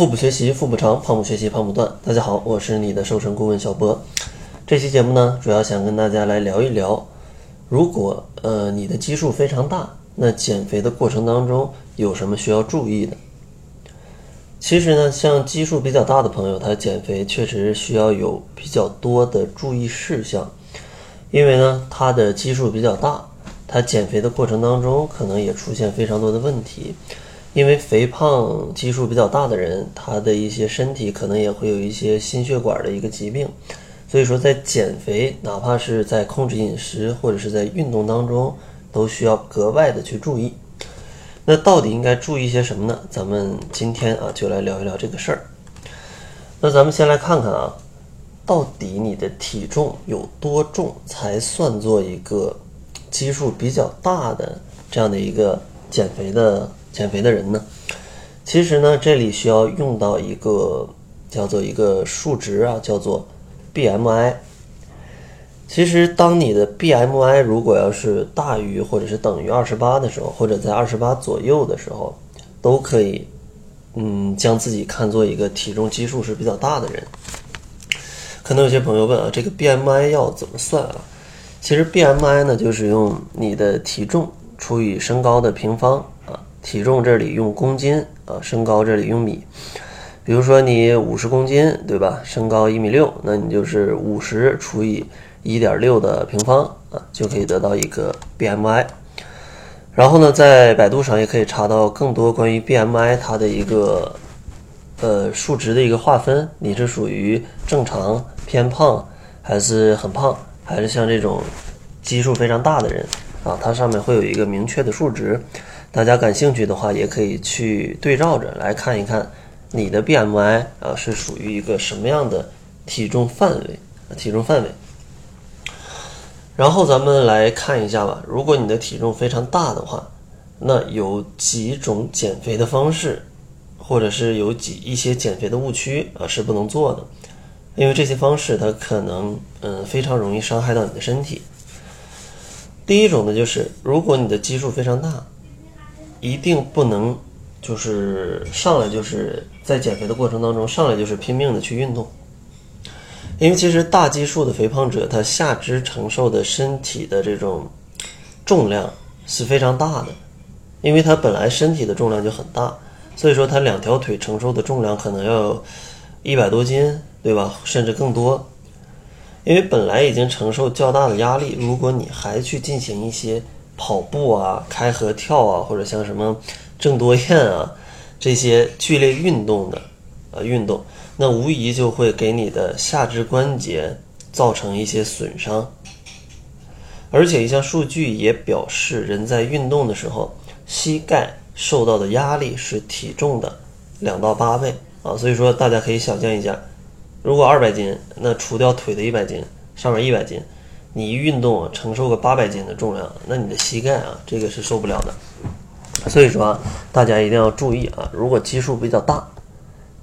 腹部学习腹部长，胖不学习胖不断。大家好，我是你的瘦身顾问小波。这期节目呢，主要想跟大家来聊一聊，如果呃你的基数非常大，那减肥的过程当中有什么需要注意的？其实呢，像基数比较大的朋友，他减肥确实需要有比较多的注意事项，因为呢，他的基数比较大，他减肥的过程当中可能也出现非常多的问题。因为肥胖基数比较大的人，他的一些身体可能也会有一些心血管的一个疾病，所以说在减肥，哪怕是在控制饮食或者是在运动当中，都需要格外的去注意。那到底应该注意些什么呢？咱们今天啊就来聊一聊这个事儿。那咱们先来看看啊，到底你的体重有多重才算作一个基数比较大的这样的一个减肥的？减肥的人呢，其实呢，这里需要用到一个叫做一个数值啊，叫做 BMI。其实，当你的 BMI 如果要是大于或者是等于二十八的时候，或者在二十八左右的时候，都可以，嗯，将自己看作一个体重基数是比较大的人。可能有些朋友问啊，这个 BMI 要怎么算啊？其实 BMI 呢，就是用你的体重除以身高的平方啊。体重这里用公斤啊，身高这里用米。比如说你五十公斤，对吧？身高一米六，那你就是五十除以一点六的平方啊，就可以得到一个 BMI。然后呢，在百度上也可以查到更多关于 BMI 它的一个呃数值的一个划分，你是属于正常、偏胖，还是很胖，还是像这种基数非常大的人啊？它上面会有一个明确的数值。大家感兴趣的话，也可以去对照着来看一看，你的 BMI 啊是属于一个什么样的体重范围？体重范围。然后咱们来看一下吧。如果你的体重非常大的话，那有几种减肥的方式，或者是有几一些减肥的误区啊是不能做的，因为这些方式它可能嗯非常容易伤害到你的身体。第一种呢，就是如果你的基数非常大。一定不能，就是上来就是在减肥的过程当中上来就是拼命的去运动，因为其实大基数的肥胖者，他下肢承受的身体的这种重量是非常大的，因为他本来身体的重量就很大，所以说他两条腿承受的重量可能要一百多斤，对吧？甚至更多，因为本来已经承受较大的压力，如果你还去进行一些。跑步啊，开合跳啊，或者像什么郑多燕啊这些剧烈运动的啊运动，那无疑就会给你的下肢关节造成一些损伤。而且一项数据也表示，人在运动的时候，膝盖受到的压力是体重的两到八倍啊。所以说，大家可以想象一下，如果二百斤，那除掉腿的一百斤，上面一百斤。你一运动，承受个八百斤的重量，那你的膝盖啊，这个是受不了的。所以说，大家一定要注意啊，如果基数比较大，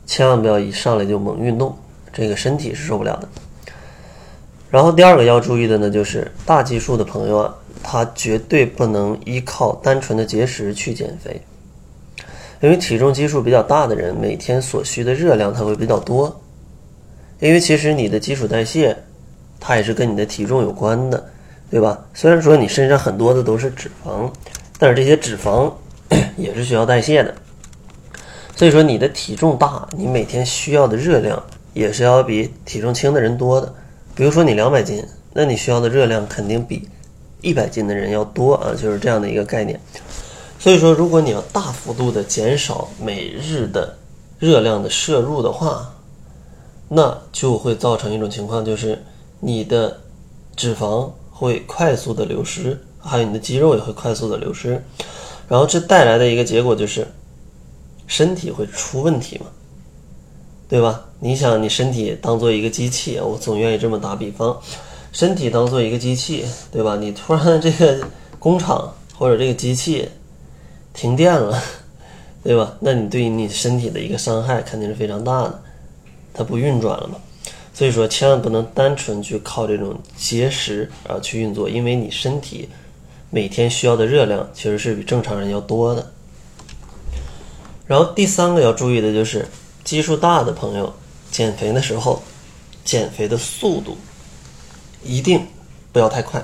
千万不要一上来就猛运动，这个身体是受不了的。然后第二个要注意的呢，就是大基数的朋友啊，他绝对不能依靠单纯的节食去减肥，因为体重基数比较大的人，每天所需的热量它会比较多，因为其实你的基础代谢。它也是跟你的体重有关的，对吧？虽然说你身上很多的都是脂肪，但是这些脂肪 也是需要代谢的。所以说你的体重大，你每天需要的热量也是要比体重轻的人多的。比如说你两百斤，那你需要的热量肯定比一百斤的人要多啊，就是这样的一个概念。所以说，如果你要大幅度的减少每日的热量的摄入的话，那就会造成一种情况，就是。你的脂肪会快速的流失，还有你的肌肉也会快速的流失，然后这带来的一个结果就是身体会出问题嘛，对吧？你想，你身体当做一个机器，我总愿意这么打比方，身体当做一个机器，对吧？你突然这个工厂或者这个机器停电了，对吧？那你对你身体的一个伤害肯定是非常大的，它不运转了嘛。所以说，千万不能单纯去靠这种节食啊去运作，因为你身体每天需要的热量其实是比正常人要多的。然后第三个要注意的就是，基数大的朋友减肥的时候，减肥的速度一定不要太快，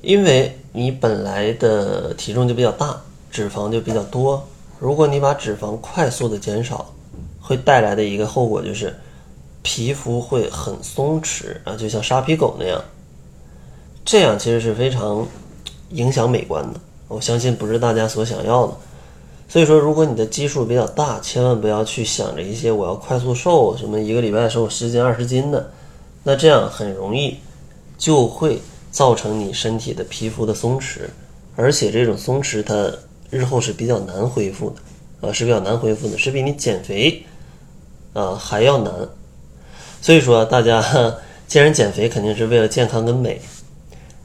因为你本来的体重就比较大，脂肪就比较多。如果你把脂肪快速的减少，会带来的一个后果就是皮肤会很松弛啊，就像沙皮狗那样。这样其实是非常影响美观的，我相信不是大家所想要的。所以说，如果你的基数比较大，千万不要去想着一些我要快速瘦，什么一个礼拜瘦十斤二十斤的，那这样很容易就会造成你身体的皮肤的松弛，而且这种松弛它日后是比较难恢复的，啊是比较难恢复的，是比你减肥啊还要难。所以说，大家 既然减肥肯定是为了健康跟美，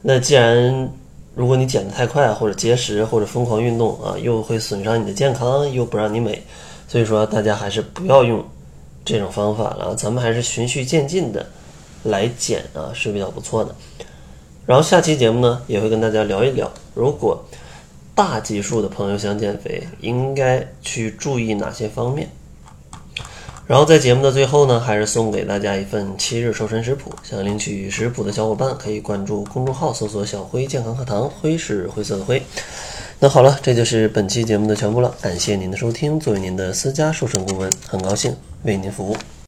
那既然如果你减得太快，或者节食，或者疯狂运动啊，又会损伤你的健康，又不让你美，所以说大家还是不要用这种方法了。咱们还是循序渐进的来减啊，是比较不错的。然后下期节目呢，也会跟大家聊一聊，如果大基数的朋友想减肥，应该去注意哪些方面。然后在节目的最后呢，还是送给大家一份七日瘦身食谱。想领取食谱的小伙伴可以关注公众号，搜索“小辉健康课堂”，辉是灰色的灰。那好了，这就是本期节目的全部了。感谢您的收听，作为您的私家瘦身顾问，很高兴为您服务。